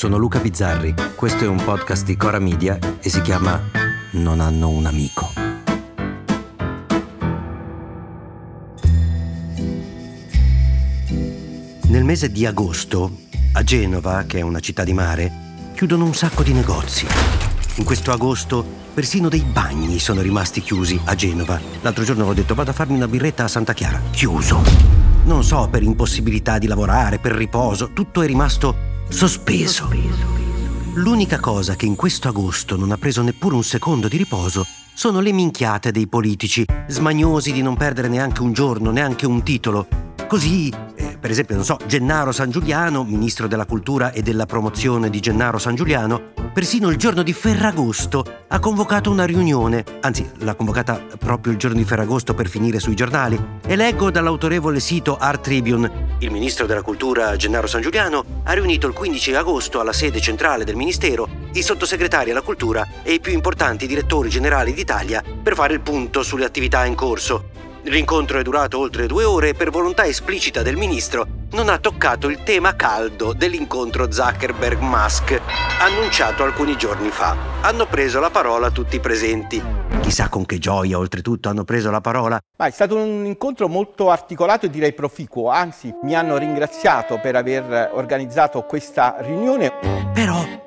sono Luca Bizzarri, questo è un podcast di Cora Media e si chiama Non hanno un amico. Nel mese di agosto, a Genova, che è una città di mare, chiudono un sacco di negozi. In questo agosto persino dei bagni sono rimasti chiusi a Genova. L'altro giorno ho detto vado a farmi una birretta a Santa Chiara. Chiuso. Non so, per impossibilità di lavorare, per riposo, tutto è rimasto sospeso. L'unica cosa che in questo agosto non ha preso neppure un secondo di riposo sono le minchiate dei politici, smagnosi di non perdere neanche un giorno, neanche un titolo. Così, per esempio, non so, Gennaro San Giuliano, ministro della cultura e della promozione di Gennaro San Giuliano, persino il giorno di Ferragosto ha convocato una riunione, anzi l'ha convocata proprio il giorno di Ferragosto per finire sui giornali, e leggo dall'autorevole sito Art Tribune. Il ministro della cultura Gennaro San Giuliano ha riunito il 15 agosto alla sede centrale del ministero i sottosegretari alla cultura e i più importanti direttori generali d'Italia per fare il punto sulle attività in corso. L'incontro è durato oltre due ore e per volontà esplicita del ministro non ha toccato il tema caldo dell'incontro Zuckerberg-Musk, annunciato alcuni giorni fa. Hanno preso la parola tutti i presenti. Chissà con che gioia, oltretutto, hanno preso la parola. Ma è stato un incontro molto articolato e direi proficuo, anzi mi hanno ringraziato per aver organizzato questa riunione.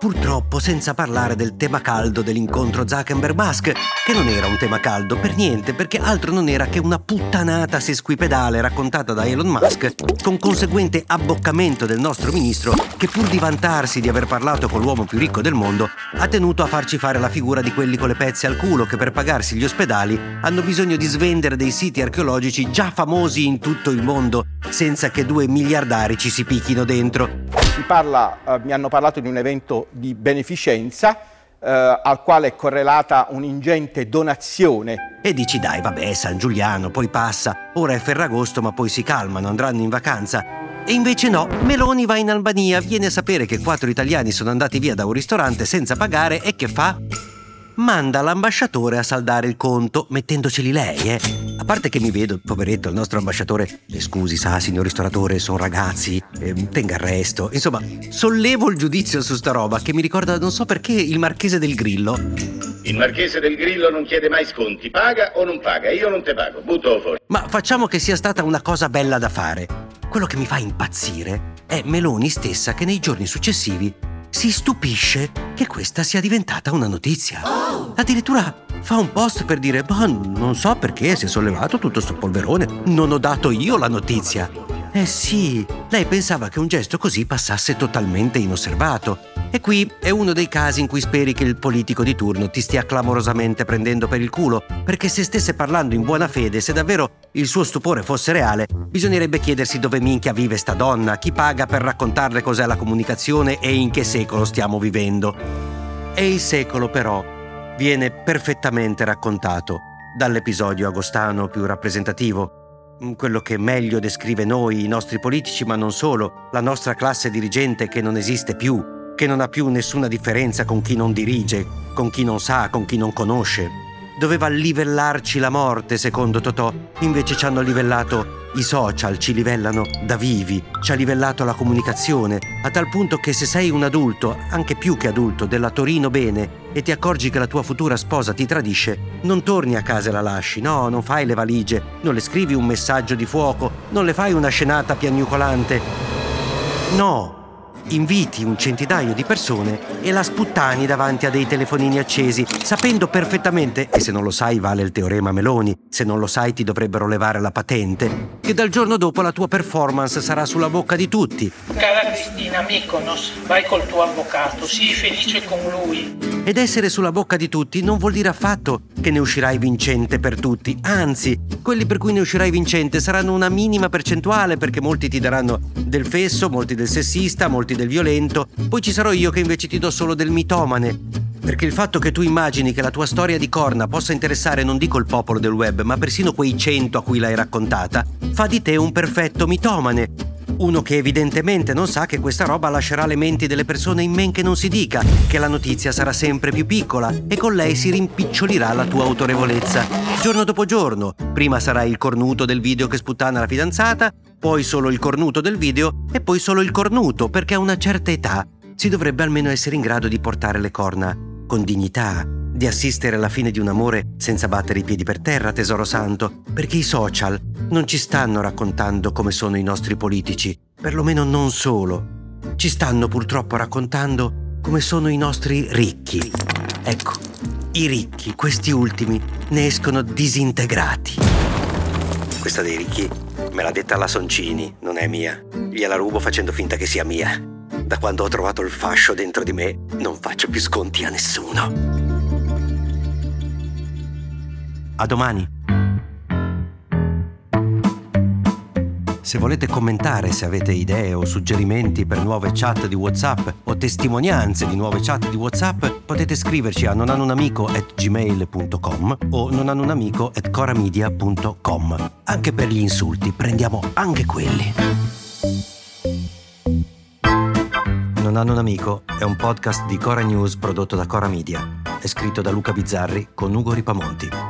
Purtroppo, senza parlare del tema caldo dell'incontro Zuckerberg-Musk, che non era un tema caldo per niente, perché altro non era che una puttanata sesquipedale raccontata da Elon Musk, con conseguente abboccamento del nostro ministro che pur di vantarsi di aver parlato con l'uomo più ricco del mondo ha tenuto a farci fare la figura di quelli con le pezze al culo che per pagarsi gli ospedali hanno bisogno di svendere dei siti archeologici già famosi in tutto il mondo senza che due miliardari ci si picchino dentro. Parla, eh, mi hanno parlato di un evento di beneficenza eh, al quale è correlata un'ingente donazione. E dici dai, vabbè, San Giuliano, poi passa, ora è Ferragosto ma poi si calmano, andranno in vacanza. E invece no, Meloni va in Albania, viene a sapere che quattro italiani sono andati via da un ristorante senza pagare e che fa? Manda l'ambasciatore a saldare il conto, mettendoceli lei, eh. A parte che mi vedo, poveretto, il nostro ambasciatore, eh, scusi, sa, signor ristoratore, sono ragazzi, eh, tenga arresto. Insomma, sollevo il giudizio su sta roba che mi ricorda, non so perché, il marchese del Grillo. Il marchese del Grillo non chiede mai sconti, paga o non paga, io non te pago, butto fuori. Ma facciamo che sia stata una cosa bella da fare. Quello che mi fa impazzire è Meloni stessa che nei giorni successivi si stupisce che questa sia diventata una notizia. Addirittura fa un post per dire, ma non so perché si è sollevato tutto sto polverone, non ho dato io la notizia. Eh sì, lei pensava che un gesto così passasse totalmente inosservato. E qui è uno dei casi in cui speri che il politico di turno ti stia clamorosamente prendendo per il culo, perché se stesse parlando in buona fede, se davvero il suo stupore fosse reale, bisognerebbe chiedersi dove minchia vive sta donna, chi paga per raccontarle cos'è la comunicazione e in che secolo stiamo vivendo. E il secolo però viene perfettamente raccontato dall'episodio agostano più rappresentativo, Mm, quello che meglio descrive noi, i nostri politici, ma non solo, la nostra classe dirigente che non esiste più, che non ha più nessuna differenza con chi non dirige, con chi non sa, con chi non conosce. Doveva livellarci la morte, secondo Totò, invece ci hanno livellato i social, ci livellano da vivi, ci ha livellato la comunicazione, a tal punto che se sei un adulto, anche più che adulto, della Torino bene, e ti accorgi che la tua futura sposa ti tradisce, non torni a casa e la lasci, no, non fai le valigie, non le scrivi un messaggio di fuoco, non le fai una scenata piagnucolante. No, inviti un centinaio di persone e la sputtani davanti a dei telefonini accesi, sapendo perfettamente, e se non lo sai vale il teorema Meloni, se non lo sai ti dovrebbero levare la patente, che dal giorno dopo la tua performance sarà sulla bocca di tutti. Cara Cristina Mykonos, vai col tuo avvocato, sii felice con lui. Ed essere sulla bocca di tutti non vuol dire affatto che ne uscirai vincente per tutti, anzi, quelli per cui ne uscirai vincente saranno una minima percentuale perché molti ti daranno del fesso, molti del sessista, molti del violento, poi ci sarò io che invece ti do solo del mitomane. Perché il fatto che tu immagini che la tua storia di corna possa interessare non dico il popolo del web, ma persino quei cento a cui l'hai raccontata, fa di te un perfetto mitomane. Uno che evidentemente non sa che questa roba lascerà le menti delle persone in men che non si dica, che la notizia sarà sempre più piccola e con lei si rimpicciolirà la tua autorevolezza. Giorno dopo giorno, prima sarai il cornuto del video che sputtana la fidanzata, poi solo il cornuto del video e poi solo il cornuto perché a una certa età si dovrebbe almeno essere in grado di portare le corna con dignità, di assistere alla fine di un amore senza battere i piedi per terra, tesoro santo, perché i social non ci stanno raccontando come sono i nostri politici, perlomeno non solo. Ci stanno purtroppo raccontando come sono i nostri ricchi. Ecco, i ricchi, questi ultimi, ne escono disintegrati. Questa dei ricchi me l'ha detta la Soncini, non è mia. Gliela rubo facendo finta che sia mia. Da quando ho trovato il fascio dentro di me, non faccio più sconti a nessuno. A domani. Se volete commentare, se avete idee o suggerimenti per nuove chat di WhatsApp o testimonianze di nuove chat di WhatsApp, potete scriverci a nonanunamico@gmail.com o nonanunamico@coramedia.com. Anche per gli insulti, prendiamo anche quelli. Non hanno un amico è un podcast di Cora News prodotto da Cora Media. È scritto da Luca Bizzarri con Ugo Ripamonti.